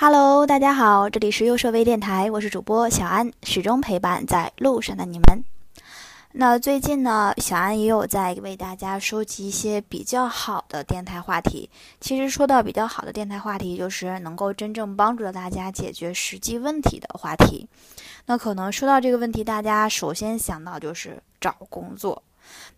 Hello，大家好，这里是优设微电台，我是主播小安，始终陪伴在路上的你们。那最近呢，小安也有在为大家收集一些比较好的电台话题。其实说到比较好的电台话题，就是能够真正帮助到大家解决实际问题的话题。那可能说到这个问题，大家首先想到就是找工作。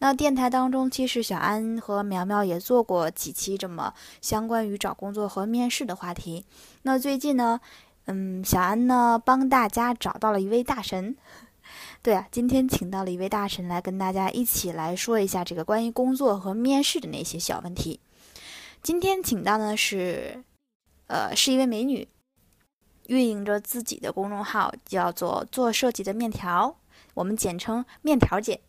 那电台当中，其实小安和苗苗也做过几期这么相关于找工作和面试的话题。那最近呢，嗯，小安呢帮大家找到了一位大神。对啊，今天请到了一位大神来跟大家一起来说一下这个关于工作和面试的那些小问题。今天请到的是，呃，是一位美女，运营着自己的公众号，叫做“做设计的面条”，我们简称“面条姐”。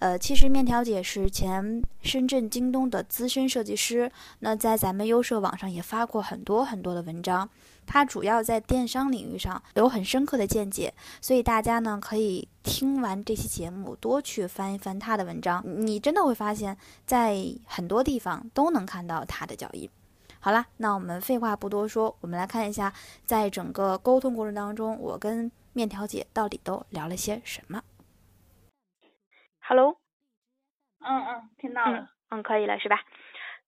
呃，其实面条姐是前深圳京东的资深设计师，那在咱们优设网上也发过很多很多的文章。她主要在电商领域上有很深刻的见解，所以大家呢可以听完这期节目多去翻一翻她的文章，你真的会发现，在很多地方都能看到她的脚印。好啦，那我们废话不多说，我们来看一下，在整个沟通过程当中，我跟面条姐到底都聊了些什么。Hello，嗯嗯，听到了，嗯，可以了是吧？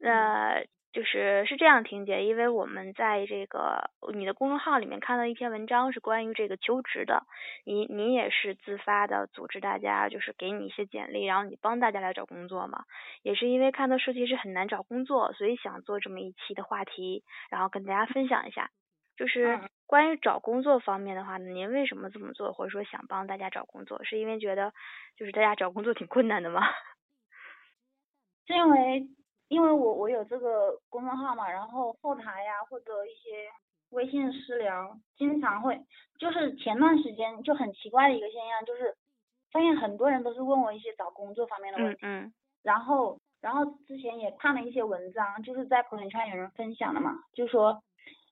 呃。就是是这样，婷姐，因为我们在这个你的公众号里面看到一篇文章，是关于这个求职的。你你也是自发的组织大家，就是给你一些简历，然后你帮大家来找工作嘛。也是因为看到设计师很难找工作，所以想做这么一期的话题，然后跟大家分享一下。就是关于找工作方面的话，您为什么这么做，或者说想帮大家找工作，是因为觉得就是大家找工作挺困难的吗？是因为。因为我我有这个公众号嘛，然后后台呀或者一些微信私聊，经常会就是前段时间就很奇怪的一个现象，就是发现很多人都是问我一些找工作方面的问题，嗯嗯，然后然后之前也看了一些文章，就是在朋友圈有人分享的嘛，就说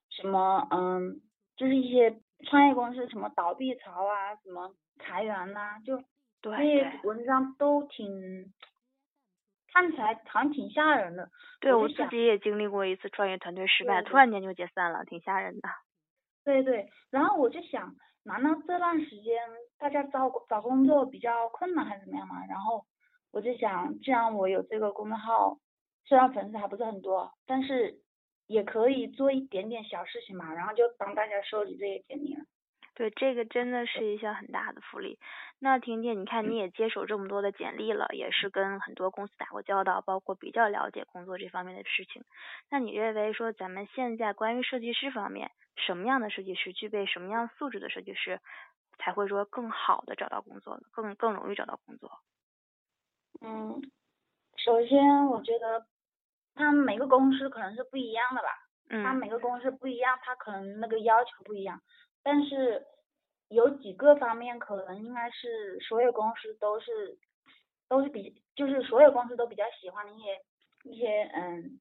什么嗯，就是一些创业公司什么倒闭潮啊，什么裁员呐，就这些文章都挺。看起来好像挺吓人的。对我自己也经历过一次创业团队失败，突然间就解散了，挺吓人的。对对，然后我就想，难道这段时间大家找找工作比较困难还是怎么样嘛？然后我就想，既然我有这个公众号，虽然粉丝还不是很多，但是也可以做一点点小事情嘛，然后就帮大家收集这些简历了。对，这个真的是一项很大的福利。那婷婷，你看你也接手这么多的简历了，也是跟很多公司打过交道，包括比较了解工作这方面的事情。那你认为说咱们现在关于设计师方面，什么样的设计师具备什么样素质的设计师，才会说更好的找到工作，更更容易找到工作？嗯，首先我觉得，他每个公司可能是不一样的吧。嗯。他每个公司不一样，他可能那个要求不一样。但是有几个方面可能应该是所有公司都是都是比就是所有公司都比较喜欢的一些一些嗯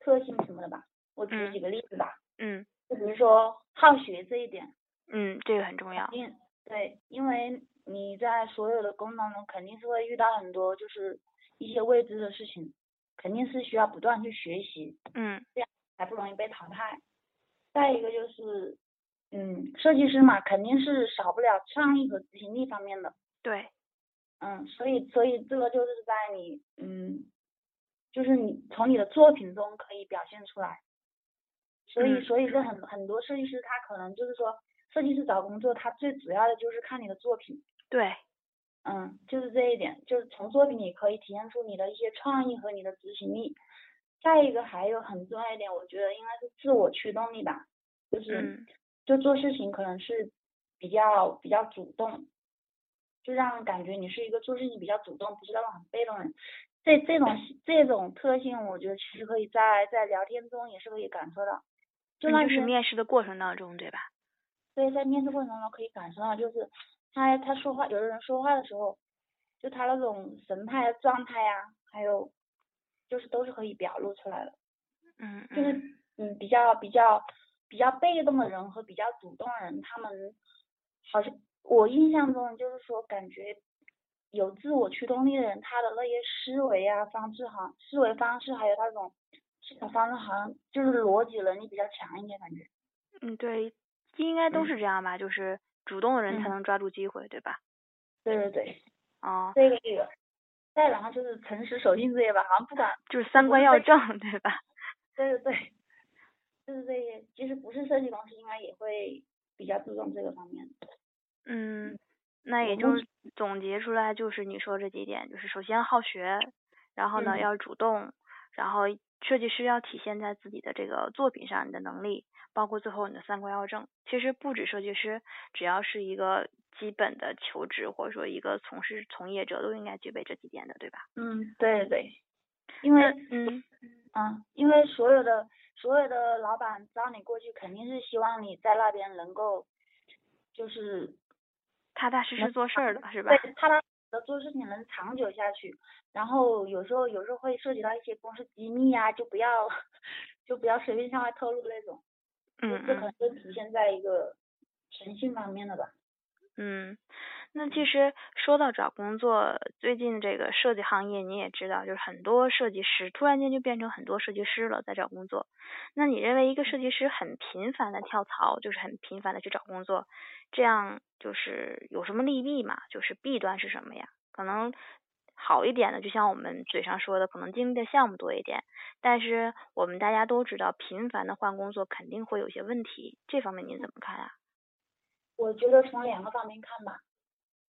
特性什么的吧。我举几个例子吧。嗯。就比如说好学这一点。嗯，这个很重要。因对，因为你在所有的工当中肯定是会遇到很多就是一些未知的事情，肯定是需要不断去学习。嗯。这样才不容易被淘汰。再一个就是。嗯，设计师嘛，肯定是少不了创意和执行力方面的。对。嗯，所以所以这个就是在你嗯，就是你从你的作品中可以表现出来。所以所以说很很多设计师他可能就是说，设计师找工作他最主要的就是看你的作品。对。嗯，就是这一点，就是从作品里可以体现出你的一些创意和你的执行力。再一个还有很重要一点，我觉得应该是自我驱动力吧，就是。就做事情可能是比较比较主动，就让人感觉你是一个做事情比较主动，不是那种很被动的人。这这种这种特性，我觉得其实可以在在聊天中也是可以感受到。就那是面试的过程当中，对吧？对，在面试过程当中可以感受到，就是他他说话，有的人说话的时候，就他那种神态状态呀，还有就是都是可以表露出来的。嗯嗯。就是嗯，比较比较。比较被动的人和比较主动的人，他们好像我印象中就是说，感觉有自我驱动力的人，他的那些思维啊方式哈，思维方式还有那种思考方式，好像就是逻辑能力比较强一点，感觉。嗯，对，应该都是这样吧，就是主动的人才能抓住机会，对吧？对对对。哦。这个这个，再然后就是诚实守信这些吧，好像不管。就是三观要正，对吧？对 对对，就是这些，其实不是设计公司，应该也会比较注重这个方面的。嗯，那也就总结出来就是你说这几点，就是首先好学，然后呢要主动，然后设计师要体现在自己的这个作品上你的能力，包括最后你的三观要正。其实不止设计师，只要是一个基本的求职或者说一个从事从业者，都应该具备这几点的，对吧？嗯，对对，因为嗯嗯，因为所有的所有的老板招你过去，肯定是希望你在那边能够就是。踏踏实实做事儿的是吧？对，踏踏实实做事情能长久下去。然后有时候有时候会涉及到一些公司机密啊，就不要 就不要随便向外透露那种。嗯这可能就体现在一个诚信方面的吧。嗯。那其实说到找工作，最近这个设计行业你也知道，就是很多设计师突然间就变成很多设计师了，在找工作。那你认为一个设计师很频繁的跳槽，就是很频繁的去找工作，这样就是有什么利弊嘛？就是弊端是什么呀？可能好一点的，就像我们嘴上说的，可能经历的项目多一点。但是我们大家都知道，频繁的换工作肯定会有些问题，这方面你怎么看啊？我觉得从两个方面看吧。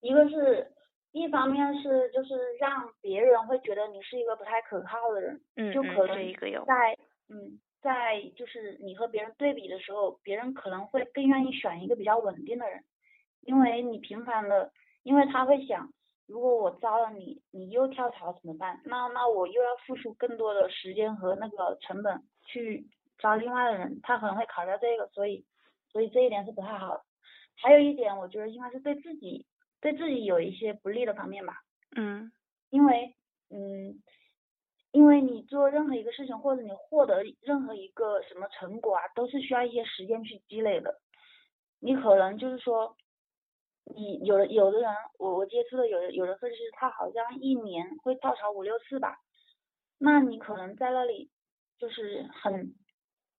一个是，一方面是就是让别人会觉得你是一个不太可靠的人，嗯，就可能在嗯在就是你和别人对比的时候，别人可能会更愿意选一个比较稳定的人，因为你频繁的，因为他会想，如果我招了你，你又跳槽怎么办？那那我又要付出更多的时间和那个成本去招另外的人，他可能会考虑到这个，所以所以这一点是不太好的。还有一点，我觉得应该是对自己。对自己有一些不利的方面吧，嗯，因为，嗯，因为你做任何一个事情，或者你获得任何一个什么成果啊，都是需要一些时间去积累的。你可能就是说，你有的有的人，我我接触的有的有的设计师，他好像一年会跳槽五六次吧，那你可能在那里就是很。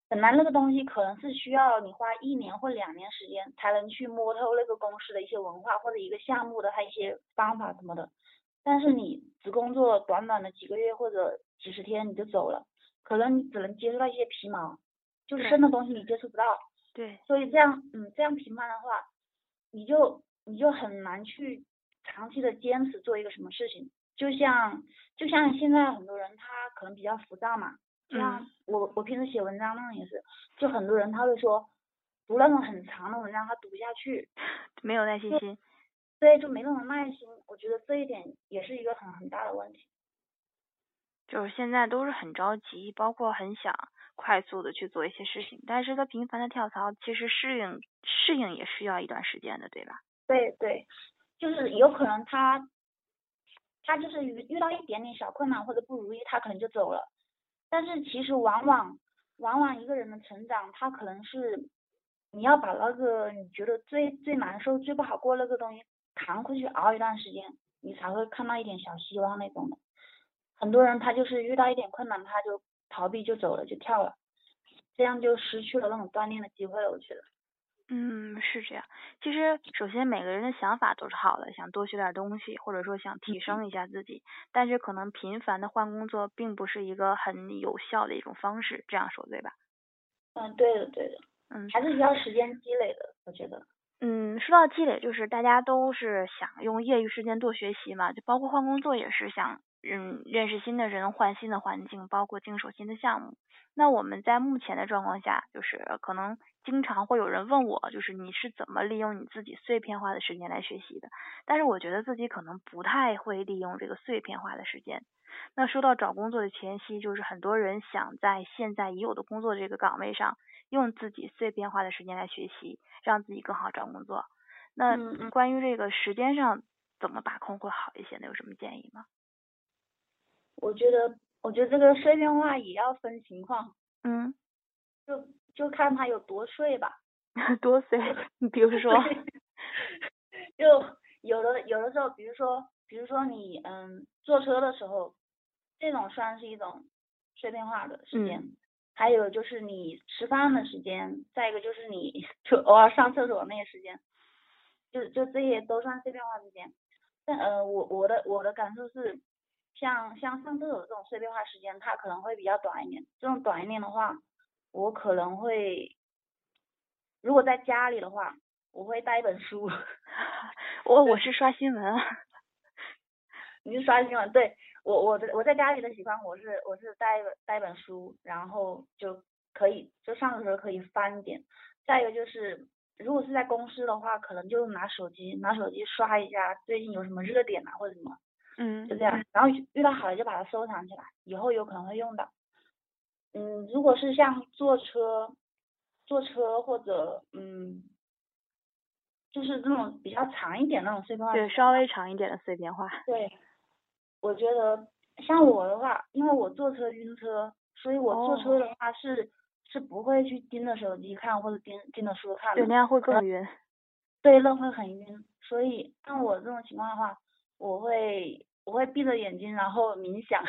本来那个东西可能是需要你花一年或两年时间才能去摸透那个公司的一些文化或者一个项目的它一些方法什么的，但是你只工作短短的几个月或者几十天你就走了，可能你只能接触到一些皮毛，就是深的东西你接触不到。对。所以这样，嗯，这样评判的话，你就你就很难去长期的坚持做一个什么事情。就像就像现在很多人他可能比较浮躁嘛。像我我平时写文章那种也是，就很多人他会说读那种很长的文章他读不下去，没有耐心心，对，就没那种耐心，我觉得这一点也是一个很很大的问题。就是现在都是很着急，包括很想快速的去做一些事情，但是他频繁的跳槽，其实适应适应也需要一段时间的，对吧？对对，就是有可能他他就是遇遇到一点点小困难或者不如意，他可能就走了。但是其实往往往往一个人的成长，他可能是你要把那个你觉得最最难受、最不好过那个东西扛回去熬一段时间，你才会看到一点小希望那种的。很多人他就是遇到一点困难，他就逃避就走了就跳了，这样就失去了那种锻炼的机会了。我觉得。嗯，是这样。其实，首先每个人的想法都是好的，想多学点东西，或者说想提升一下自己。但是，可能频繁的换工作并不是一个很有效的一种方式。这样说对吧？嗯，对的，对的。嗯，还是需要时间积累的，我觉得。嗯，说到积累，就是大家都是想用业余时间多学习嘛，就包括换工作也是想嗯认识新的人，换新的环境，包括经手新的项目。那我们在目前的状况下，就是可能。经常会有人问我，就是你是怎么利用你自己碎片化的时间来学习的？但是我觉得自己可能不太会利用这个碎片化的时间。那说到找工作的前夕，就是很多人想在现在已有的工作这个岗位上，用自己碎片化的时间来学习，让自己更好找工作。那关于这个时间上怎么把控会好一些？呢？有什么建议吗？我觉得，我觉得这个碎片化也要分情况。嗯。就。就看他有多碎吧，多碎，你比如说，就有的有的时候，比如说，比如说你嗯坐车的时候，这种算是一种碎片化的时间。还有就是你吃饭的时间，再一个就是你 就偶尔上厕所那些时间，就就这些都算碎片化时间。但呃，我我的我的感受是，像像上厕所这种碎片化时间，它可能会比较短一点。这种短一点的话，我可能会，如果在家里的话，我会带一本书。我我是刷新闻。你是刷新闻？对我我我在家里的习惯，我是我是带带一本书，然后就可以就上的时候可以翻一点。再一个就是，如果是在公司的话，可能就拿手机拿手机刷一下最近有什么热点啊或者什么，嗯，就这样。然后遇到好的就把它收藏起来，以后有可能会用到。嗯，如果是像坐车坐车或者嗯。就是那种比较长一点那种碎片化，对，稍微长一点的碎片化。对，我觉得像我的话，因为我坐车晕车，所以我坐车的话是是不会去盯着手机看或者盯盯着书看的。对，那样会更晕。对，那会很晕。所以像我这种情况的话，我会我会闭着眼睛，然后冥想，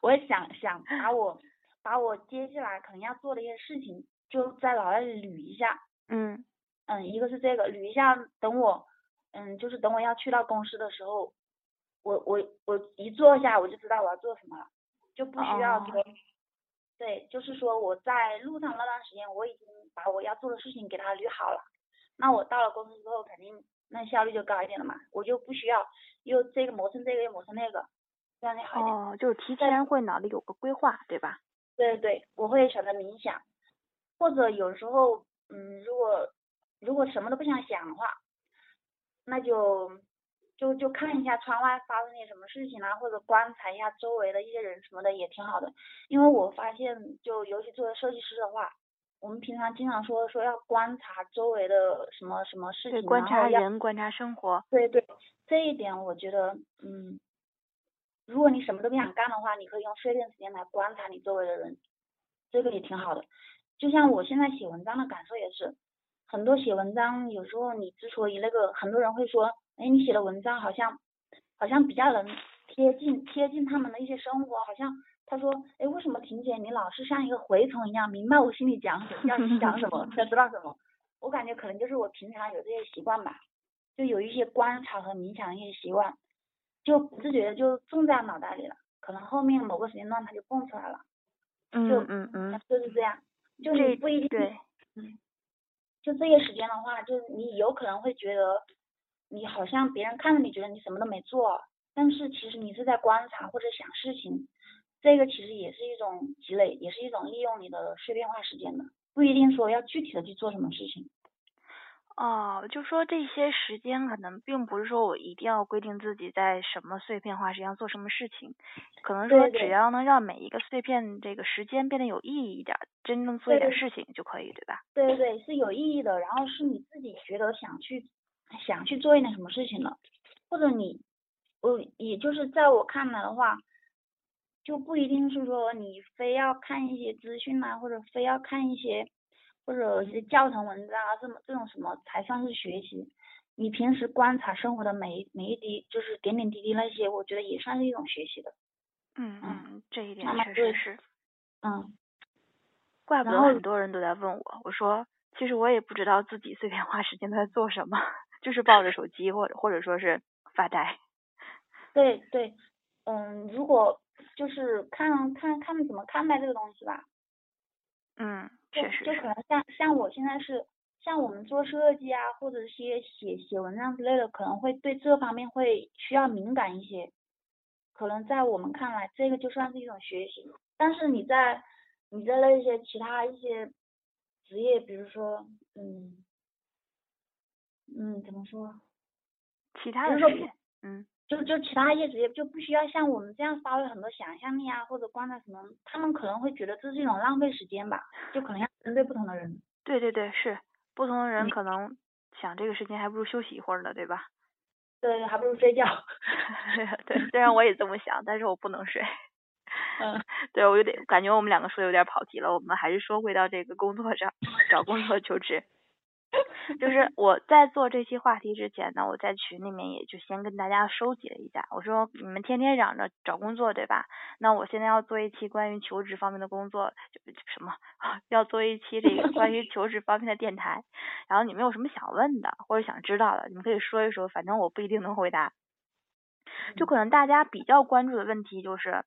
我会想想把我把我接下来可能要做的一些事情，就在脑袋里捋一下。嗯。嗯，一个是这个捋一下，等我，嗯，就是等我要去到公司的时候，我我我一坐下我就知道我要做什么了，就不需要说，对，就是说我在路上那段时间我已经把我要做的事情给他捋好了，那我到了公司之后肯定那效率就高一点了嘛，我就不需要又这个磨蹭这个又磨蹭那个，这样就好一点。哦，就是提前会脑子有个规划，对吧？对对对，我会选择冥想，或者有时候，嗯，如果。如果什么都不想想的话，那就就就看一下窗外发生些什么事情啊，或者观察一下周围的一些人什么的也挺好的。因为我发现，就尤其作为设计师的话，我们平常经常说说要观察周围的什么什么事情，观察人，观察生活。对对，这一点我觉得，嗯，如果你什么都不想干的话，你可以用碎片时间来观察你周围的人，这个也挺好的。就像我现在写文章的感受也是。很多写文章，有时候你之所以那个，很多人会说，哎，你写的文章好像，好像比较能贴近贴近他们的一些生活，好像他说，哎，为什么婷姐你老是像一个蛔虫一样，明白我心里讲什么，要讲什么，要知道什么？我感觉可能就是我平常有这些习惯吧，就有一些观察和冥想的一些习惯，就不自觉的就种在脑袋里了，可能后面某个时间段它就蹦出来了，嗯嗯嗯，就是这样，就是不一定对，嗯。就这些时间的话，就是你有可能会觉得，你好像别人看着你觉得你什么都没做，但是其实你是在观察或者想事情，这个其实也是一种积累，也是一种利用你的碎片化时间的，不一定说要具体的去做什么事情。哦，就说这些时间可能并不是说我一定要规定自己在什么碎片化时间做什么事情，可能说只要能让每一个碎片这个时间变得有意义一点，真正做一点事情就可以，对吧？对对对，是有意义的，然后是你自己觉得想去想去做一点什么事情了，或者你我也就是在我看来的话，就不一定是说你非要看一些资讯啊，或者非要看一些。或者一些教程文章啊，这么这种什么才算是学习？你平时观察生活的每一每一滴，就是点点滴滴那些，我觉得也算是一种学习的。嗯嗯，这一点确实是。嗯。怪不得很多人都在问我，我说其实我也不知道自己碎片化时间在做什么，就是抱着手机或者或者说是发呆。对对，嗯，如果就是看看看怎么看待这个东西吧。嗯。确实就可能像像我现在是像我们做设计啊，或者一些写写文章之类的，可能会对这方面会需要敏感一些。可能在我们看来，这个就算是一种学习。但是你在你在那些其他一些职业，比如说嗯嗯怎么说？其他的职业，嗯。就就其他一些职业就不需要像我们这样发挥很多想象力啊，或者观察什么，他们可能会觉得这是一种浪费时间吧，就可能要针对不同的人。对对对，是不同的人可能想这个时间还不如休息一会儿呢，对吧？对，还不如睡觉。对，虽然我也这么想，但是我不能睡。嗯。对，我有点感觉我们两个说的有点跑题了，我们还是说回到这个工作上，找工作求职。就是我在做这期话题之前呢，我在群里面也就先跟大家收集了一下。我说你们天天嚷着找工作，对吧？那我现在要做一期关于求职方面的工作，就什么 要做一期这个 关于求职方面的电台。然后你们有什么想问的或者想知道的，你们可以说一说，反正我不一定能回答。就可能大家比较关注的问题就是。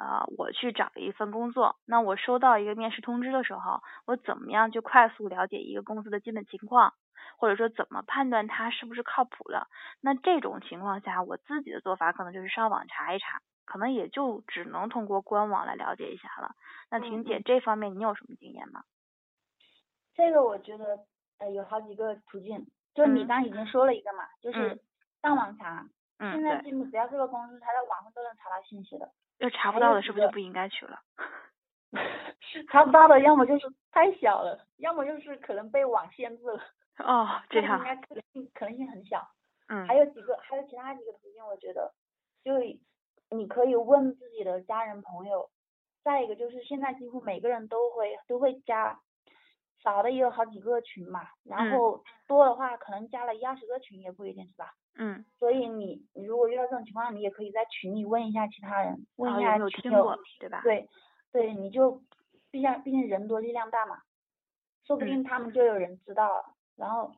啊，我去找一份工作，那我收到一个面试通知的时候，我怎么样去快速了解一个公司的基本情况，或者说怎么判断它是不是靠谱的？那这种情况下，我自己的做法可能就是上网查一查，可能也就只能通过官网来了解一下了。那婷姐这方面你有什么经验吗？这个我觉得呃有好几个途径，就是你刚已经说了一个嘛，就是上网查。嗯。现在基本只要这个公司，它在网上都能查到信息的。要查不到的是不是就不应该去了？查不到的，要么就是太小了，要么就是可能被网限制了。哦，这样。应该可能性可能性很小。嗯。还有几个，还有其他几个途径，我觉得，就你可以问自己的家人朋友。再一个就是现在几乎每个人都会都会加，少的也有好几个群嘛，然后多的话可能加了一二十个群也不一定是吧？嗯，所以你这种情况，你也可以在群里问一下其他人，问一下群友，对吧？对，对，你就毕竟毕竟人多力量大嘛，说不定他们就有人知道了。然后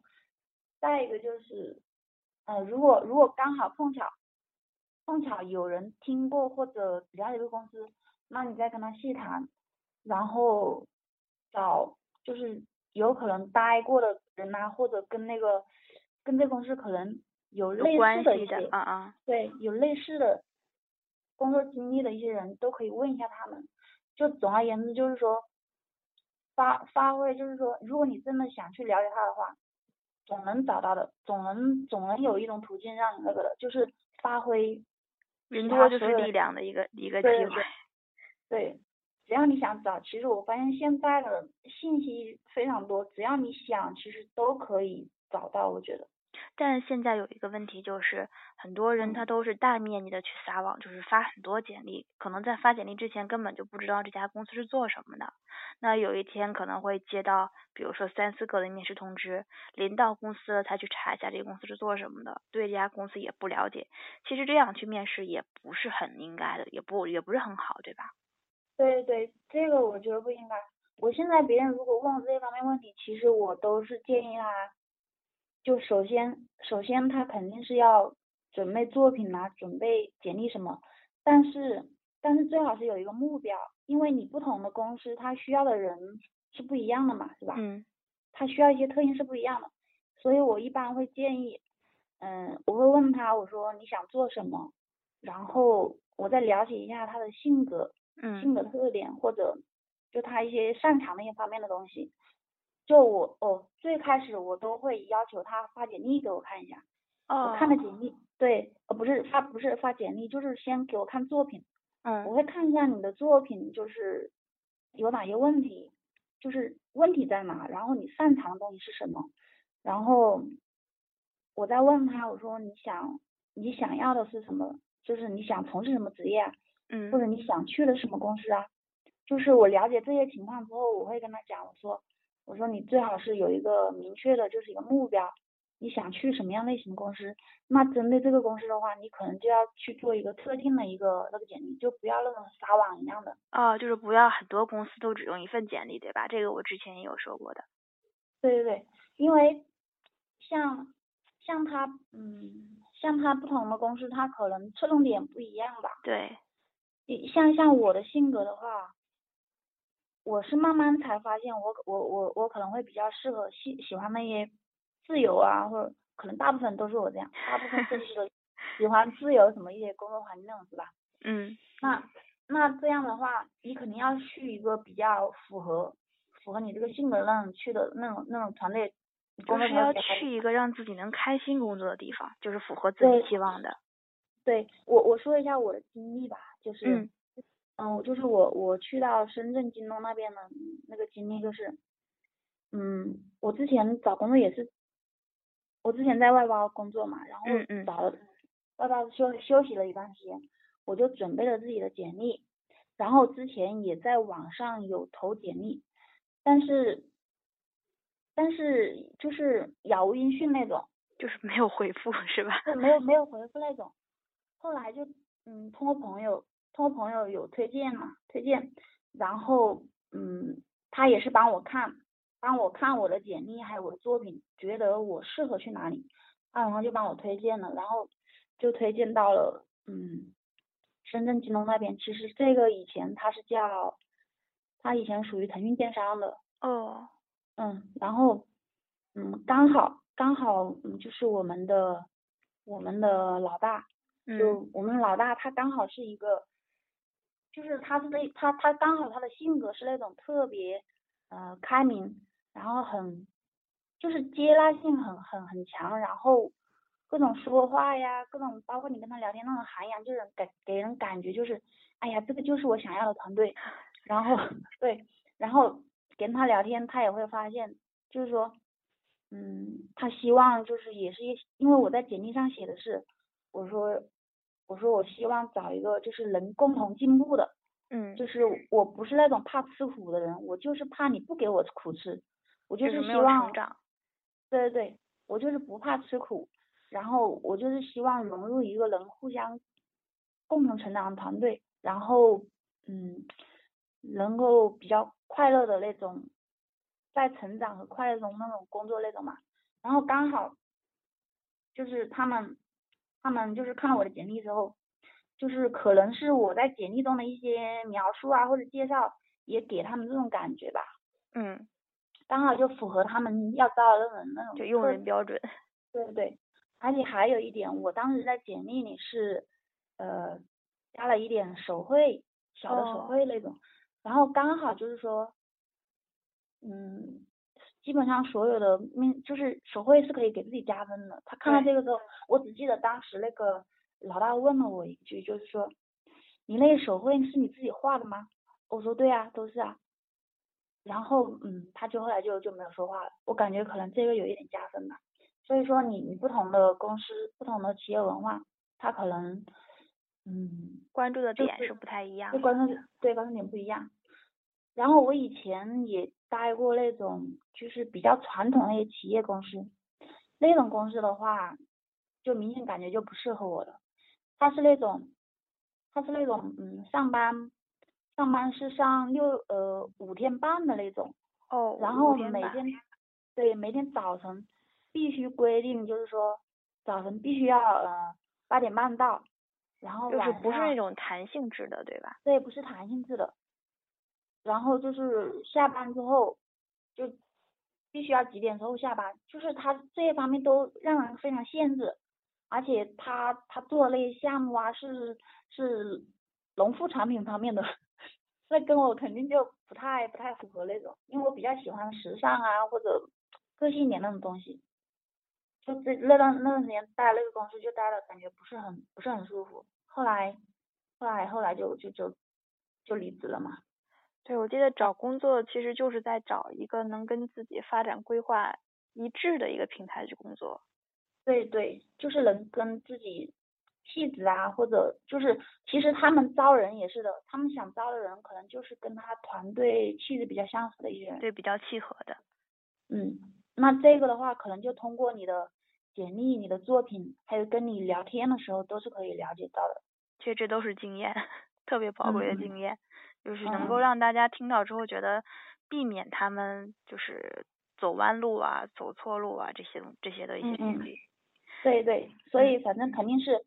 再一个就是，呃，如果如果刚好碰巧碰巧有人听过或者了解这个公司，那你再跟他细谈，然后找就是有可能待过的人呐，或者跟那个跟这公司可能。有类似的一些，啊啊，对，有类似的工作经历的一些人都可以问一下他们。就总而言之，就是说发发挥，就是说，如果你真的想去了解他的话，总能找到的，总能总能有一种途径让你那个的，就是发挥。人多就是力量的一个一个机会。对，只要你想找，其实我发现现在的信息非常多，只要你想，其实都可以找到，我觉得。但是现在有一个问题，就是很多人他都是大面积的去撒网，就是发很多简历，可能在发简历之前根本就不知道这家公司是做什么的。那有一天可能会接到，比如说三四个的面试通知，临到公司了才去查一下这个公司是做什么的，对这家公司也不了解。其实这样去面试也不是很应该的，也不也不是很好，对吧？对对，这个我觉得不应该。我现在别人如果问我这方面问题，其实我都是建议他。就首先，首先他肯定是要准备作品啊，准备简历什么，但是但是最好是有一个目标，因为你不同的公司，他需要的人是不一样的嘛，是吧？嗯。他需要一些特性是不一样的，所以我一般会建议，嗯，我会问他，我说你想做什么，然后我再了解一下他的性格，嗯，性格特点或者就他一些擅长的一些方面的东西。就我哦，最开始我都会要求他发简历给我看一下，我看了简历，对，呃不是发不是发简历，就是先给我看作品，嗯，我会看一下你的作品就是有哪些问题，就是问题在哪，然后你擅长的东西是什么，然后我再问他，我说你想你想要的是什么，就是你想从事什么职业，嗯，或者你想去的什么公司啊，就是我了解这些情况之后，我会跟他讲，我说。我说你最好是有一个明确的，就是一个目标，你想去什么样类型的公司？那针对这个公司的话，你可能就要去做一个特定的一个那个简历，就不要那种撒网一样的。哦，就是不要很多公司都只用一份简历，对吧？这个我之前也有说过的。对对对，因为像像他，嗯，像他不同的公司，他可能侧重点不一样吧。对。像像我的性格的话。我是慢慢才发现，我我我我可能会比较适合喜喜欢那些自由啊，或者可能大部分都是我这样，大部分都是喜欢自由什么一些工作环境那种是吧？嗯。那那这样的话，你肯定要去一个比较符合符合你这个性格那种去的那种那种团队。就是要去一个让自己能开心工作的地方，就是符合自己期望的。对我我说一下我的经历吧，就是。嗯。嗯，就是我我去到深圳京东那边的那个经历就是，嗯，我之前找工作也是，我之前在外包工作嘛，然后找了外包休休息了一段时间，我就准备了自己的简历，然后之前也在网上有投简历，但是但是就是杳无音讯那种，就是没有回复是吧？对，没有没有回复那种。后来就嗯，通过朋友，通过朋友有推荐嘛，推荐，然后嗯，他也是帮我看，帮我看我的简历还有我的作品，觉得我适合去哪里，啊，然后就帮我推荐了，然后就推荐到了嗯。深圳京东那边，其实这个以前它是叫，它以前属于腾讯电商的。哦。嗯，然后，嗯，刚好刚好，嗯，就是我们的我们的老大，就我们老大他刚好是一个，就是他是那他他刚好他的性格是那种特别呃开明，然后很就是接纳性很很很强，然后。各种说话呀，各种包括你跟他聊天那种涵养，就是给给人感觉就是，哎呀，这个就是我想要的团队。然后对，然后跟他聊天，他也会发现，就是说，嗯，他希望就是也是因为我在简历上写的是，我说我说我希望找一个就是能共同进步的，嗯，就是我不是那种怕吃苦的人，我就是怕你不给我苦吃，我就是希望，对对对，我就是不怕吃苦。然后我就是希望融入一个能互相共同成长的团队，然后嗯，能够比较快乐的那种，在成长和快乐中那种工作那种嘛。然后刚好就是他们，他们就是看了我的简历之后，就是可能是我在简历中的一些描述啊或者介绍，也给他们这种感觉吧。嗯。刚好就符合他们要招的那种那种。就用人标准。对对对。而且还有一点，我当时在简历里是，呃，加了一点手绘，小的手绘那种，然后刚好就是说，嗯，基本上所有的面就是手绘是可以给自己加分的。他看到这个之后，我只记得当时那个老大问了我一句，就是说，你那手绘是你自己画的吗？我说对啊，都是啊。然后嗯，他就后来就就没有说话了。我感觉可能这个有一点加分吧。所以说，你你不同的公司、不同的企业文化，他可能，嗯，关注的点是不太一样。对，关注对关注点不一样。然后我以前也待过那种就是比较传统那些企业公司，那种公司的话，就明显感觉就不适合我了。他是那种，他是那种嗯，上班上班是上六呃五天半的那种。哦。然后每天，对，每天早晨。必须规定，就是说早晨必须要呃八点半到，然后就是不是那种弹性制的，对吧？对，不是弹性制的。然后就是下班之后就必须要几点之后下班，就是他这些方面都让人非常限制，而且他他做那些项目啊是是农副产品方面的，那跟我肯定就不太不太符合那种，因为我比较喜欢时尚啊或者个性一点那种东西。就这那段那段时间待那个公司就待了，感觉不是很不是很舒服。后来，后来后来就就就就离职了嘛。对，我记得找工作其实就是在找一个能跟自己发展规划一致的一个平台去工作。对对，就是能跟自己气质啊，或者就是其实他们招人也是的，他们想招的人可能就是跟他团队气质比较相似的一些人。对，比较契合的。嗯。那这个的话，可能就通过你的简历、你的作品，还有跟你聊天的时候，都是可以了解到的。其实这都是经验，特别宝贵的经验，就是能够让大家听到之后觉得避免他们就是走弯路啊、走错路啊这些这些的一些经历。对对，所以反正肯定是，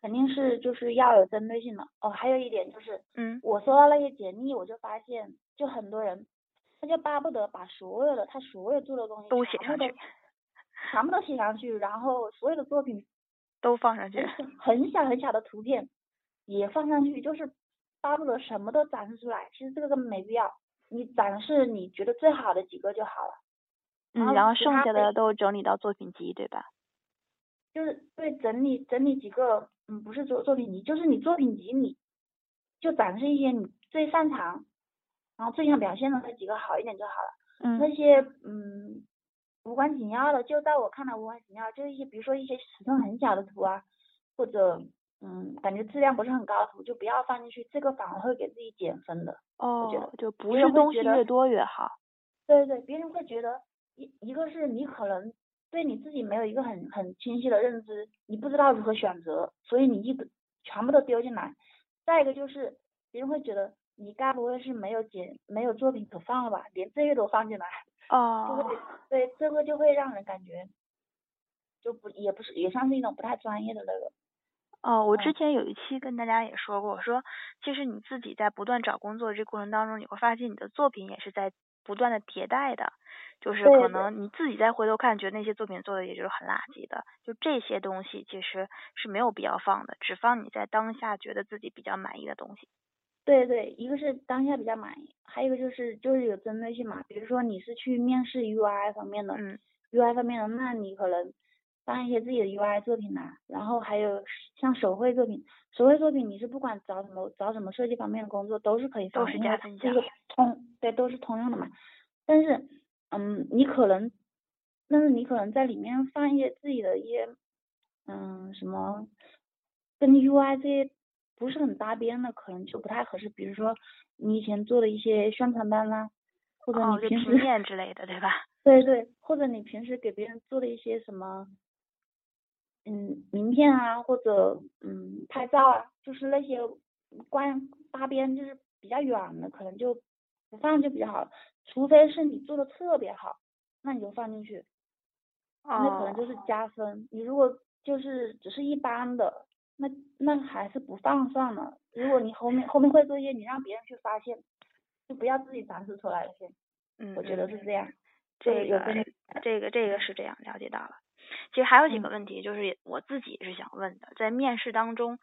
肯定是就是要有针对性的。哦，还有一点就是，嗯，我收到那些简历，我就发现，就很多人。他就巴不得把所有的他所有做的东西都写上去，全部都写上去，然后所有的作品都放上去，很小很小的图片也放上去，就是巴不得什么都展示出来。其实这个根本没必要，你展示你觉得最好的几个就好了。嗯，然后剩下的都整理到作品集，对吧？就是对，整理整理几个，嗯，不是作作品集，就是你作品集你就展示一些你最擅长。然后最想表现的那几个好一点就好了，嗯，那些嗯无关紧要的，就在我看来无关紧要，就是一些比如说一些尺寸很小的图啊，或者嗯感觉质量不是很高的图，就不要放进去，这个反而会给自己减分的。哦，我觉得就不是东西越多越好。对对对，别人会觉得一一个是你可能对你自己没有一个很很清晰的认知，你不知道如何选择，所以你一个全部都丢进来。再一个就是别人会觉得你该不会是没有剪没有作品可放了吧？连这个都放进来，哦，就会对这个就会让人感觉就不也不是也算是一种不太专业的那个。哦，我之前有一期跟大家也说过，我说其实你自己在不断找工作这过程当中，你会发现你的作品也是在不断的迭代的，就是可能你自己再回头看，觉得那些作品做的也就是很垃圾的，就这些东西其实是没有必要放的，只放你在当下觉得自己比较满意的东西。对对，一个是当下比较满意，还有一个就是就是有针对性嘛，比如说你是去面试 UI 方面的，嗯，UI 方面的，那你可能。放一些自己的 UI 作品呐，然后还有像手绘作品，手绘作品你是不管找什么找什么设计方面的工作都是可以放，都是加分项，通对都是通用的嘛。但是，嗯，你可能，但是你可能在里面放一些自己的一些，嗯，什么跟 UI 这些不是很搭边的，可能就不太合适。比如说你以前做的一些宣传单啦，或者你平时面之类的，对吧？对对，或者你平时给别人做的一些什么。嗯，名片啊，或者嗯拍照啊，就是那些关搭边就是比较远的，可能就不放就比较好。除非是你做的特别好，那你就放进去，那可能就是加分。你如果就是只是一般的，那那还是不放算了。如果你后面后面会做一些，你让别人去发现，就不要自己展示出来了先。嗯，我觉得是这样。这个这个这个是这样，了解到了。其实还有几个问题，就是我自己是想问的，在面试当中，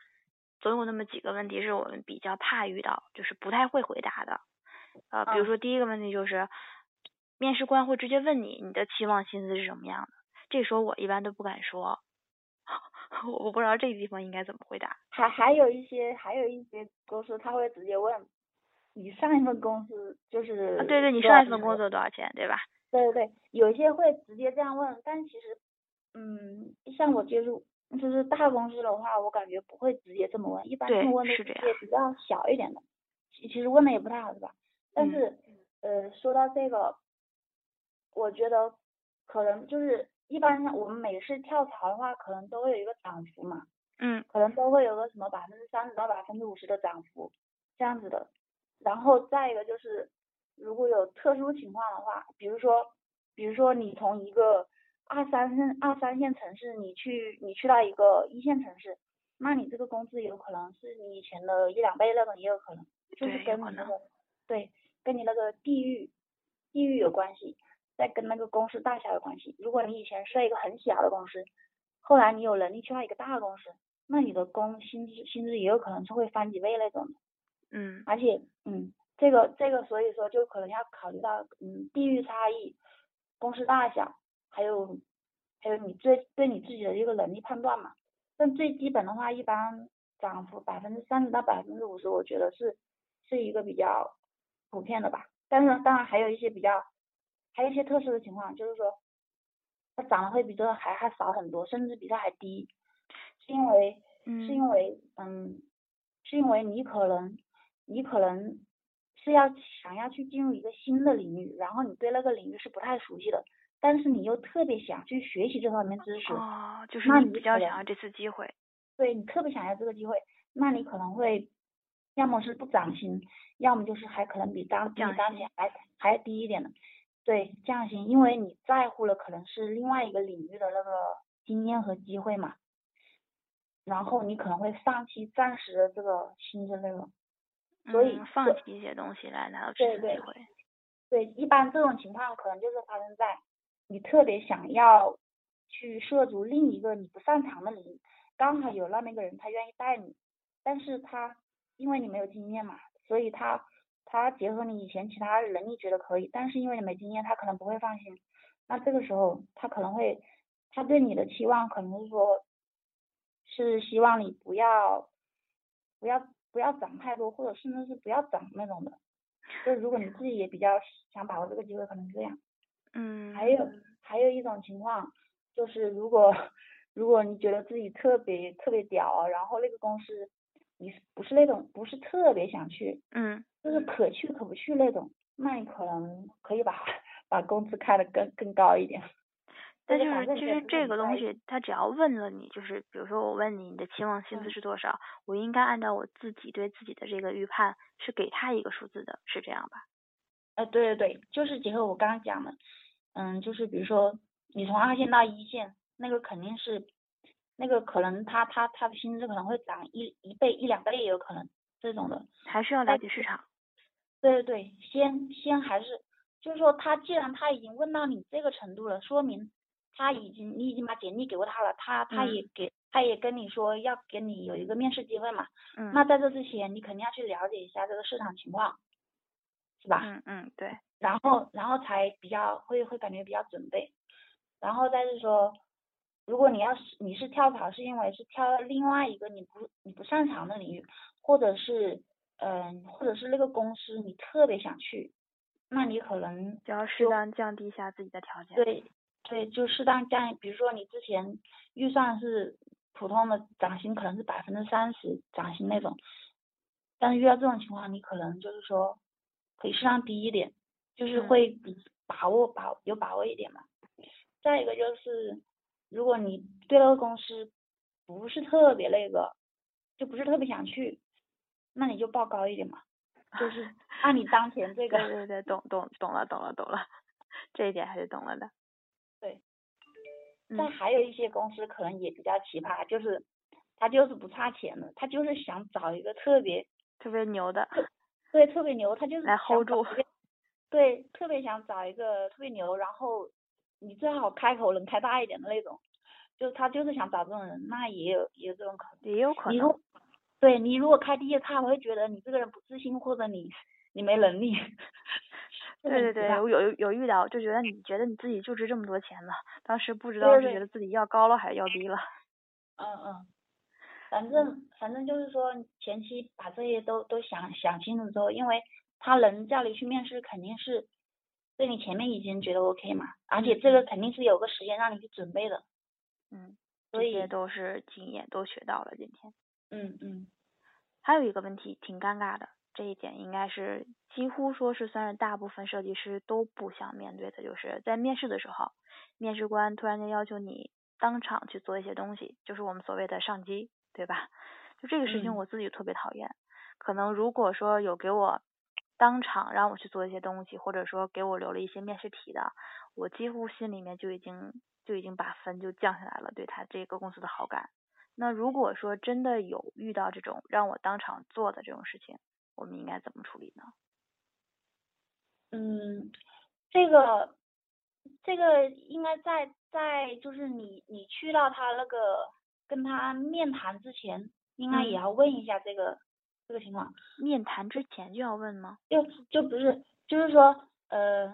总有那么几个问题是我们比较怕遇到，就是不太会回答的。呃，比如说第一个问题就是，面试官会直接问你，你的期望薪资是什么样的？这时候我一般都不敢说，我我不知道这个地方应该怎么回答。还还有一些还有一些公司他会直接问，你上一份公司就是对对，你上一份工作多少钱，对吧？对对对，有些会直接这样问，但其实。嗯，像我接触就是大公司的话，我感觉不会直接这么问，一般会问的是些比较小一点的，其其实问的也不太好，是吧？但是呃，说到这个，我觉得可能就是一般我们每次跳槽的话，可能都会有一个涨幅嘛，嗯，可能都会有个什么百分之三十到百分之五十的涨幅这样子的。然后再一个就是，如果有特殊情况的话，比如说，比如说你从一个二三线二三线城市，你去你去到一个一线城市，那你这个工资有可能是你以前的一两倍那种，也有可能，就是跟你那个对，跟你那个地域地域有关系，再跟那个公司大小有关系。如果你以前是在一个很小的公司，后来你有能力去到一个大公司，那你的工薪资薪资也有可能是会翻几倍那种的。嗯。而且嗯，这个这个所以说就可能要考虑到嗯地域差异，公司大小。还有，还有你对对你自己的一个能力判断嘛？但最基本的话，一般涨幅百分之三十到百分之五十，我觉得是是一个比较普遍的吧。但是当然还有一些比较，还有一些特殊的情况，就是说它涨的会比这个还还少很多，甚至比这还低，是因为是因为嗯，是因为你可能你可能是要想要去进入一个新的领域，然后你对那个领域是不太熟悉的。但是你又特别想去学习这方面知识，哦，就是你比较想要这次机会，对你特别想要这个机会，那你可能会，要么是不涨薪，要么就是还可能比当比当前还还低一点的，对降薪，因为你在乎的可能是另外一个领域的那个经验和机会嘛，然后你可能会放弃暂时的这个薪资内容，所以放弃一些东西来拿到这次机会，对，一般这种情况可能就是发生在。你特别想要去涉足另一个你不擅长的领域，刚好有那么一个人他愿意带你，但是他因为你没有经验嘛，所以他他结合你以前其他能力觉得可以，但是因为你没经验，他可能不会放心。那这个时候他可能会，他对你的期望可能是说，是希望你不要不要不要涨太多，或者甚至是不要涨那种的。就如果你自己也比较想把握这个机会，可能是这样。嗯，还有还有一种情况，就是如果如果你觉得自己特别特别屌，然后那个公司你不是那种不是特别想去，嗯，就是可去可不去那种，那你可能可以把把工资开的更更高一点。但就是其实这个东西，他只要问了你，就是比如说我问你你的期望薪资是多少，我应该按照我自己对自己的这个预判是给他一个数字的，是这样吧？呃，对对对，就是结合我刚刚讲的，嗯，就是比如说你从二线到一线，那个肯定是，那个可能他他他的薪资可能会涨一一倍一两倍也有可能这种的，还是要了解市场。对对对，先先还是就是说他既然他已经问到你这个程度了，说明。他已经，你已经把简历给过他了，他他也给，他也跟你说要给你有一个面试机会嘛。嗯。那在这之前，你肯定要去了解一下这个市场情况，是吧？嗯嗯，对。然后，然后才比较会会感觉比较准备。然后再是说，如果你要是你是跳槽，是因为是跳到另外一个你不你不擅长的领域，或者是嗯，或者是那个公司你特别想去，那你可能就要适当降低一下自己的条件。对。对，就适当降，比如说你之前预算是普通的涨薪，可能是百分之三十涨薪那种，但是遇到这种情况，你可能就是说可以适当低一点，就是会比把握把有把握一点嘛。再一个就是，如果你对那个公司不是特别那个，就不是特别想去，那你就报高一点嘛，就是 按你当前这个。对对对，懂懂懂了懂了懂了，这一点还是懂了的。对，但还有一些公司可能也比较奇葩，就是他就是不差钱的，他就是想找一个特别特别牛的，对，特别牛，他就是来 hold 住，对，特别想找一个特别牛，然后你最好开口能开大一点的那种，就是他就是想找这种人，那也有也有这种可能，也有可能，你对你如果开低，他会觉得你这个人不自信，或者你你没能力。对对对，我有有遇到，就觉得你觉得你自己就值这么多钱了，当时不知道是觉得自己要高了还是要低了。嗯嗯，反正反正就是说前期把这些都都想想清楚之后，因为他能叫你去面试，肯定是对你前面已经觉得 OK 嘛，而且这个肯定是有个时间让你去准备的。嗯，这些都是经验，都学到了今天。嗯嗯，还有一个问题挺尴尬的。这一点应该是几乎说是算是大部分设计师都不想面对的，就是在面试的时候，面试官突然间要求你当场去做一些东西，就是我们所谓的上机，对吧？就这个事情我自己特别讨厌。可能如果说有给我当场让我去做一些东西，或者说给我留了一些面试题的，我几乎心里面就已经就已经把分就降下来了，对他这个公司的好感。那如果说真的有遇到这种让我当场做的这种事情，我们应该怎么处理呢？嗯，这个这个应该在在就是你你去到他那个跟他面谈之前，应该也要问一下这个这个情况。面谈之前就要问吗？就就不是，就是说呃，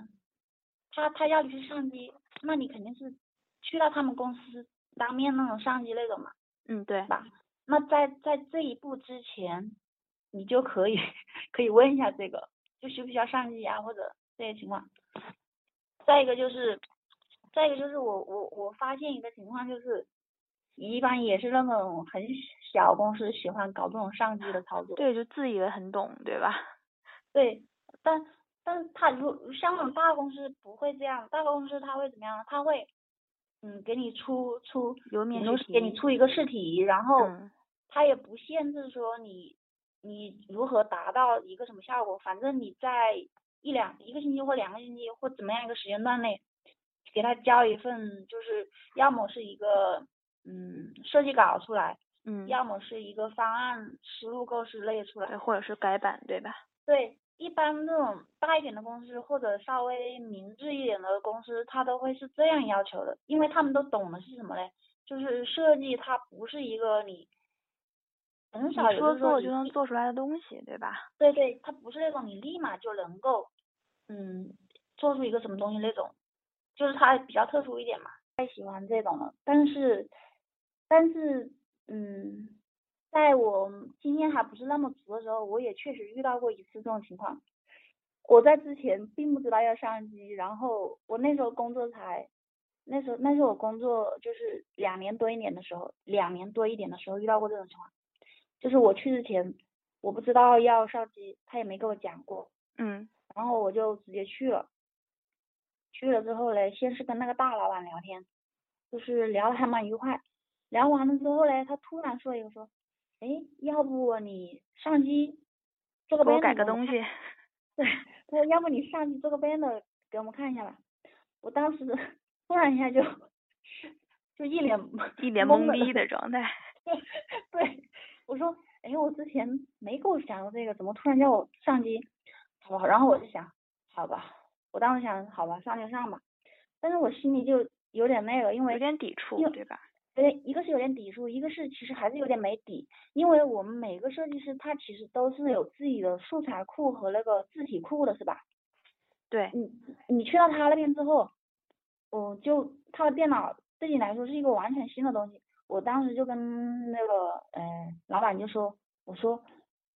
他他要你去上机，那你肯定是去到他们公司当面那种上机那种嘛。嗯，对。吧？那在在这一步之前。你就可以 可以问一下这个，就需不需要上机啊，或者这些情况。再一个就是，再一个就是我我我发现一个情况就是，一般也是那种很小公司喜欢搞这种上机的操作。对，就自以为很懂，对吧？对，但但他如像那种大公司不会这样，大公司他会怎么样？他会嗯给你出出有面试题，给你出一个试题，然后他也不限制说你。你如何达到一个什么效果？反正你在一两一个星期或两个星期或怎么样一个时间段内，给他交一份，就是要么是一个嗯设计稿出来，嗯，要么是一个方案思路构思列出来，或者是改版，对吧？对，一般那种大一点的公司或者稍微明智一点的公司，他都会是这样要求的，因为他们都懂的是什么嘞？就是设计它不是一个你。很少说做就能做出来的东西，对吧？对对，它不是那种你立马就能够，嗯，做出一个什么东西那种，就是它比较特殊一点嘛。太喜欢这种了，但是，但是，嗯，在我经验还不是那么足的时候，我也确实遇到过一次这种情况。我在之前并不知道要上机，然后我那时候工作才，那时候那时候我工作就是两年多一点的时候，两年多一点的时候遇到过这种情况。就是我去之前，我不知道要上机，他也没跟我讲过。嗯。然后我就直接去了。去了之后嘞，先是跟那个大老板聊天，就是聊的还蛮愉快。聊完了之后嘞，他突然说一个说，哎，要不你上机做个 banner 改个东西。对，他说要不你上机做个 banner 给我们看一下吧。我当时 突然一下就就一脸一脸懵逼的状态。对，我说，哎，我之前没给我想过这个，怎么突然叫我上机？好吧，然后我就想，好吧，我当时想，好吧，上就上吧。但是我心里就有点那个，因为有点抵触，对吧？对，一个是有点抵触，一个是其实还是有点没底，因为我们每个设计师他其实都是有自己的素材库和那个字体库的，是吧？对。你你去到他那边之后，我就他的电脑对你来说是一个完全新的东西。我当时就跟那个嗯老板就说，我说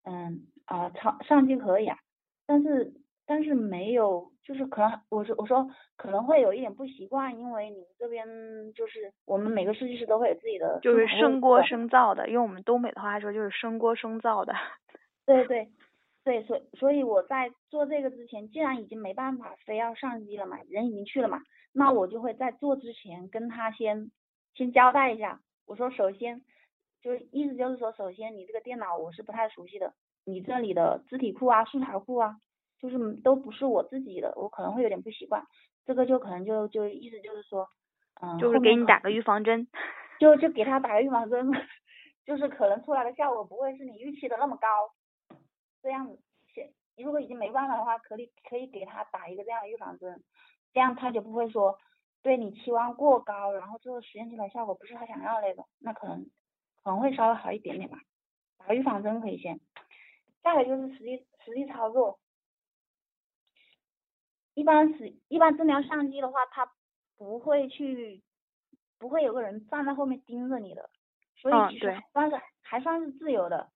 嗯啊上上机可以啊，但是。但是没有，就是可能我说我说可能会有一点不习惯，因为你们这边就是我们每个设计师都会有自己的，就是生锅生灶的，用我们东北的话说就是生锅生灶的。对对对，所所以我在做这个之前，既然已经没办法非要上机了嘛，人已经去了嘛，那我就会在做之前跟他先先交代一下，我说首先就是意思就是说，首先你这个电脑我是不太熟悉的，你这里的字体库啊、素材库啊。就是都不是我自己的，我可能会有点不习惯，这个就可能就就意思就是说，嗯，就是给你打个预防针，就就给他打个预防针，就是可能出来的效果不会是你预期的那么高，这样子，如果已经没办法的话，可以可以给他打一个这样的预防针，这样他就不会说对你期望过高，然后最后实验出来效果不是他想要的那种，那可能可能会稍微好一点点吧，打个预防针可以先，再来就是实际实际操作。一般是，一般真的要上机的话，他不会去，不会有个人站在后面盯着你的，所以其实算是还算是自由的。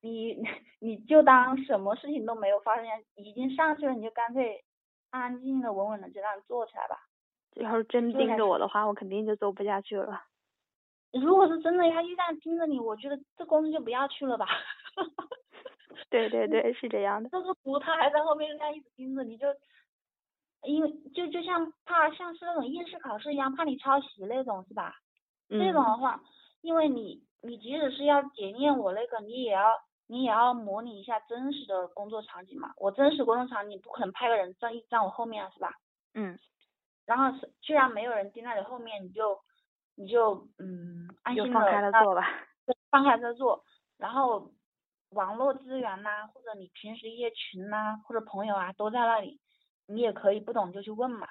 你 你就当什么事情都没有发生，已经上去了，你就干脆安安静静的、稳稳的就这样做起来吧。要是真盯着我的话，我肯定就做不下去了。如果是真的要这样盯着你，我觉得这公司就不要去了吧。对对对，是这样的。这个图他还在后面这样一直盯着你，就。因为就就像怕像是那种应试考试一样，怕你抄袭那种是吧？这种的话，因为你你即使是要检验我那个，你也要你也要模拟一下真实的工作场景嘛。我真实工作场景不可能派个人站一站我后面啊，是吧？嗯。然后是既然没有人盯在你后面，你就你就嗯安心的放开了做吧。放开了做，然后网络资源呐，或者你平时一些群呐，或者朋友啊都在那里。你也可以不懂就去问嘛，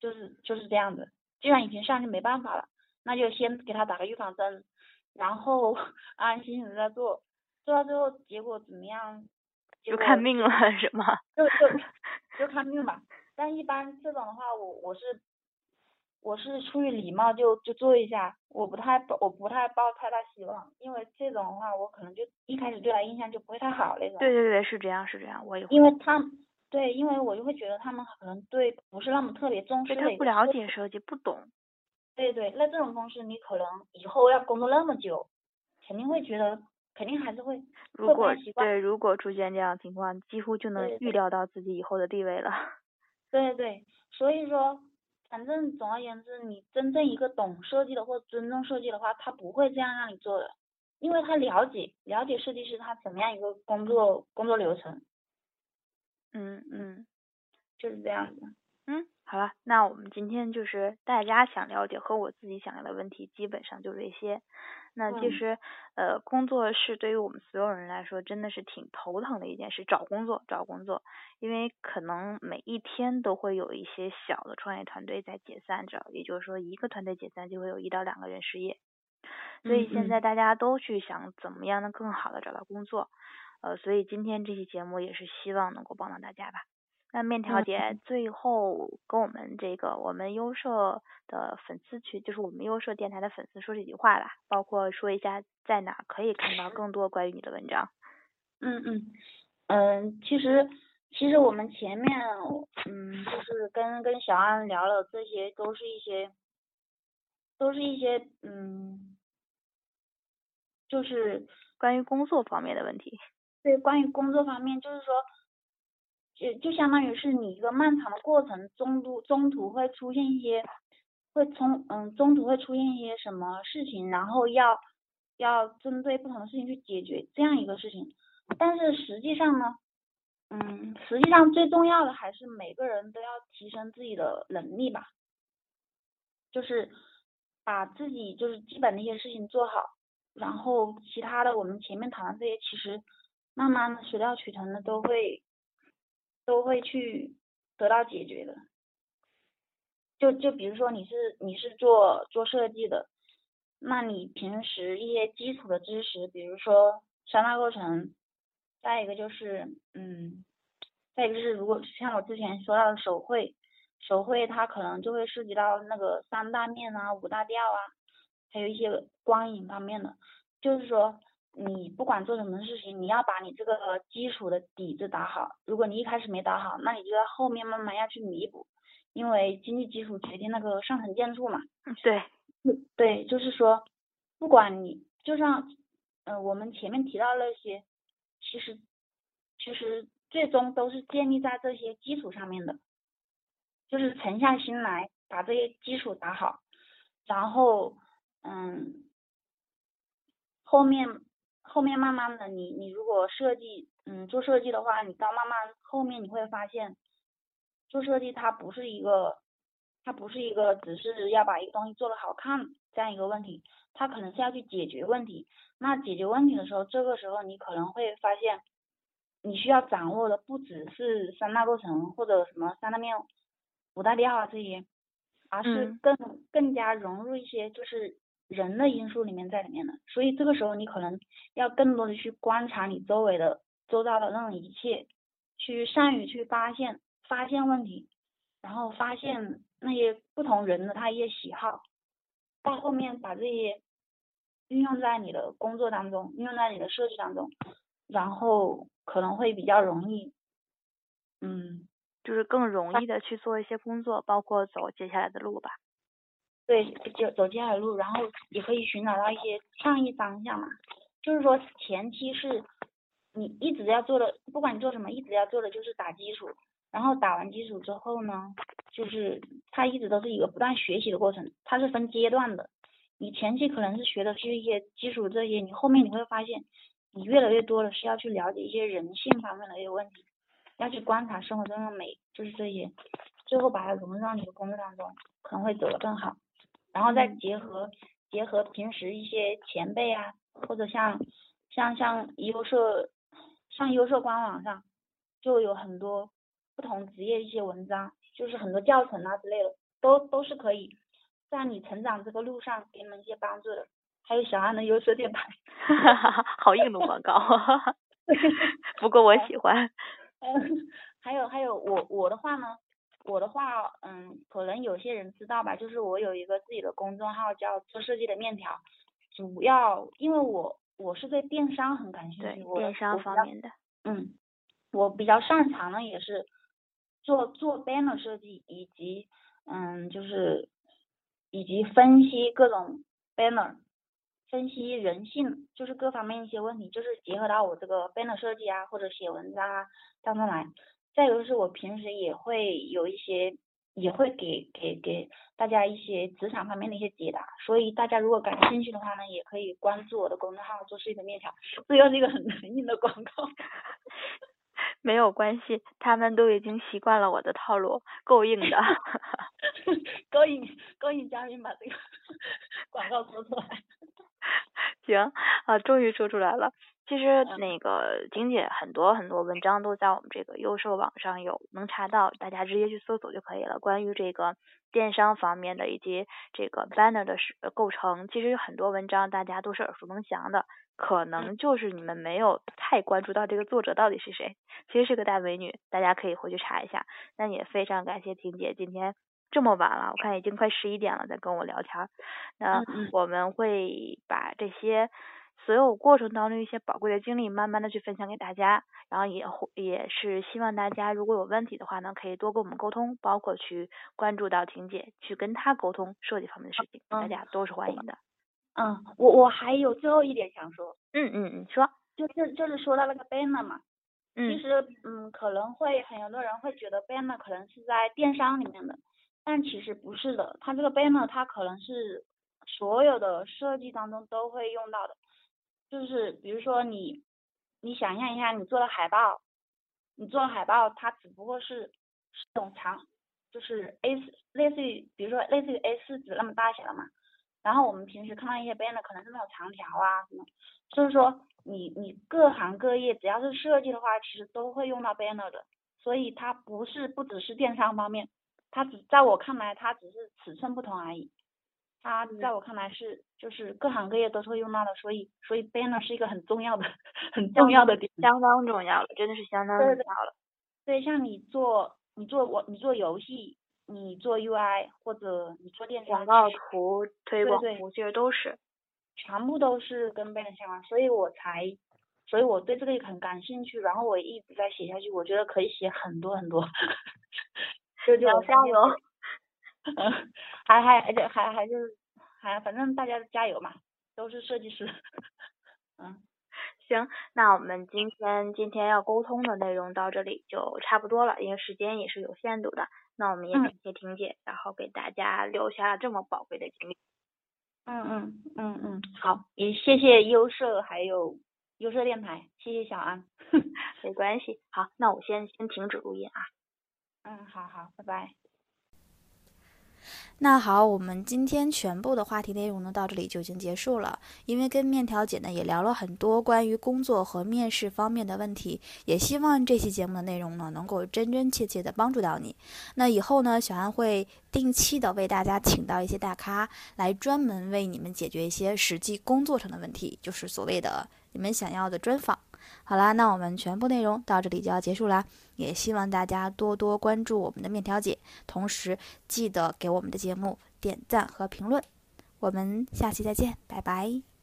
就是就是这样子。既然已经上去没办法了，那就先给他打个预防针，然后安 安心心的在做，做到最后结果怎么样？就看命了是吗？就就就看命吧。但一般这种的话，我我是我是出于礼貌就就做一下，我不太我不太抱太大希望，因为这种的话我可能就一开始对他印象就不会太好那种。对对对，是这样是这样，我也因为他。对，因为我就会觉得他们可能对不是那么特别重视他不了解设计，不懂。对对，那这种公司你可能以后要工作那么久，肯定会觉得，肯定还是会。如果对，如果出现这样情况，几乎就能预料到自己以后的地位了。对对，所以说，反正总而言之，你真正一个懂设计的或尊重设计的话，他不会这样让你做的，因为他了解了解设计师他怎么样一个工作工作流程。嗯嗯，就是这样子。嗯，好了，那我们今天就是大家想了解和我自己想要的问题，基本上就这些。那其实呃，工作是对于我们所有人来说，真的是挺头疼的一件事，找工作找工作，因为可能每一天都会有一些小的创业团队在解散着，也就是说一个团队解散就会有一到两个人失业，所以现在大家都去想怎么样能更好的找到工作。呃，所以今天这期节目也是希望能够帮到大家吧。那面条姐最后跟我们这个我们优社的粉丝群，就是我们优社电台的粉丝说几句话吧，包括说一下在哪可以看到更多关于你的文章。嗯嗯嗯，其实其实我们前面嗯就是跟跟小安聊了，这些都是一些都是一些嗯就是关于工作方面的问题。对，关于工作方面，就是说，就就相当于是你一个漫长的过程，中途中途会出现一些，会从嗯中途会出现一些什么事情，然后要要针对不同的事情去解决这样一个事情。但是实际上呢，嗯，实际上最重要的还是每个人都要提升自己的能力吧，就是把自己就是基本的一些事情做好，然后其他的我们前面谈的这些，其实慢慢的水到渠成的都会。都会去得到解决的，就就比如说你是你是做做设计的，那你平时一些基础的知识，比如说三大构成，再一个就是嗯，再一个是如果像我之前说到的手绘，手绘它可能就会涉及到那个三大面啊、五大调啊，还有一些光影方面的，就是说。你不管做什么事情，你要把你这个基础的底子打好。如果你一开始没打好，那你就在后面慢慢要去弥补，因为经济基础决定那个上层建筑嘛。对，对，就是说，不管你就像，嗯，我们前面提到那些，其实，其实最终都是建立在这些基础上面的，就是沉下心来把这些基础打好，然后，嗯，后面。后面慢慢的，你你如果设计，嗯，做设计的话，你到慢慢后面你会发现，做设计它不是一个，它不是一个只是要把一个东西做的好看这样一个问题，它可能是要去解决问题。那解决问题的时候，这个时候你可能会发现，你需要掌握的不只是三大构成或者什么三大面、五大调啊这些，而是更更加融入一些就是。人的因素里面在里面的，所以这个时候你可能要更多的去观察你周围的周遭的那种一切，去善于去发现发现问题，然后发现那些不同人的他一些喜好，到后面把这些运用在你的工作当中，运用在你的设计当中，然后可能会比较容易，嗯，就是更容易的去做一些工作，包括走接下来的路吧。对，就走接下来的路，然后也可以寻找到一些创意方向嘛。就是说，前期是你一直要做的，不管你做什么，一直要做的就是打基础。然后打完基础之后呢，就是它一直都是一个不断学习的过程，它是分阶段的。你前期可能是学的是一些基础这些，你后面你会发现，你越来越多的是要去了解一些人性方面的一些问题，要去观察生活中的美，就是这些，最后把它融入到你的工作当中，可能会走得更好。然后再结合结合平时一些前辈啊，或者像像像优设像优设官网上就有很多不同职业一些文章，就是很多教程啊之类的，都都是可以在你成长这个路上给你们一些帮助的。还有小安的优设电台，哈哈哈，好硬的广告，哈哈哈，不过我喜欢。嗯，还有还有我我的话呢？我的话，嗯，可能有些人知道吧，就是我有一个自己的公众号叫做设计的面条，主要因为我我是对电商很感兴趣，电商方面的，嗯，我比较擅长的也是做做 banner 设计，以及嗯，就是以及分析各种 banner，分析人性，就是各方面一些问题，就是结合到我这个 banner 设计啊，或者写文章啊当中来。再有就是我平时也会有一些，也会给给给大家一些职场方面的一些解答，所以大家如果感兴趣的话呢，也可以关注我的公众号“做事情的面条”。这又是一个很难硬的广告，没有关系，他们都已经习惯了我的套路，够硬的。勾引勾引嘉宾把这个 广告说出来。行啊，终于说出来了。其实那个婷姐很多很多文章都在我们这个优售网上有能查到，大家直接去搜索就可以了。关于这个电商方面的以及这个 banner 的构成，其实有很多文章大家都是耳熟能详的，可能就是你们没有太关注到这个作者到底是谁。其实是个大美女，大家可以回去查一下。那也非常感谢婷姐今天这么晚了，我看已经快十一点了，在跟我聊天。那我们会把这些。所有过程当中一些宝贵的经历，慢慢的去分享给大家，然后也也是希望大家如果有问题的话呢，可以多跟我们沟通，包括去关注到婷姐，去跟她沟通设计方面的事情，大家都是欢迎的。嗯，我我还有最后一点想说。嗯嗯嗯，说。就是就是说到那个 banner 嘛，其实嗯可能会很多人会觉得 banner 可能是在电商里面的，但其实不是的，它这个 banner 它可能是所有的设计当中都会用到的，就是比如说你你想象一下，你做的海报，你做的海报它只不过是是种长，就是 A 类似于比如说类似于 A 四纸那么大小的嘛。然后我们平时看到一些 banner 可能是那种长条啊什么，就是说你你各行各业只要是设计的话，其实都会用到 banner 的，所以它不是不只是电商方面，它只在我看来它只是尺寸不同而已，它在我看来是就是各行各业都是会用到的，所以所以 banner 是一个很重要的很重要的点，相当重要了，真的是相当重要了。对，像你做你做我你做游戏。你做 UI 或者你做电商广告图、推广图，其实都是，全部都是跟 banner 相关，所以我才，所以我对这个也很感兴趣，然后我一直在写下去，我觉得可以写很多很多，就就加油，嗯，还还而且还还就是还反正大家加油嘛，都是设计师，嗯，行，那我们今天今天要沟通的内容到这里就差不多了，因为时间也是有限度的。那我们也感谢婷姐，然后给大家留下了这么宝贵的经历。嗯嗯嗯嗯，好，也谢谢优设还有优设电台，谢谢小安。没关系，好，那我先先停止录音啊。嗯，好好，拜拜。那好，我们今天全部的话题内容呢，到这里就已经结束了。因为跟面条姐呢也聊了很多关于工作和面试方面的问题，也希望这期节目的内容呢能够真真切切的帮助到你。那以后呢，小安会定期的为大家请到一些大咖来专门为你们解决一些实际工作上的问题，就是所谓的你们想要的专访。好啦，那我们全部内容到这里就要结束啦，也希望大家多多关注我们的面条姐，同时记得给我们的节目点赞和评论。我们下期再见，拜拜。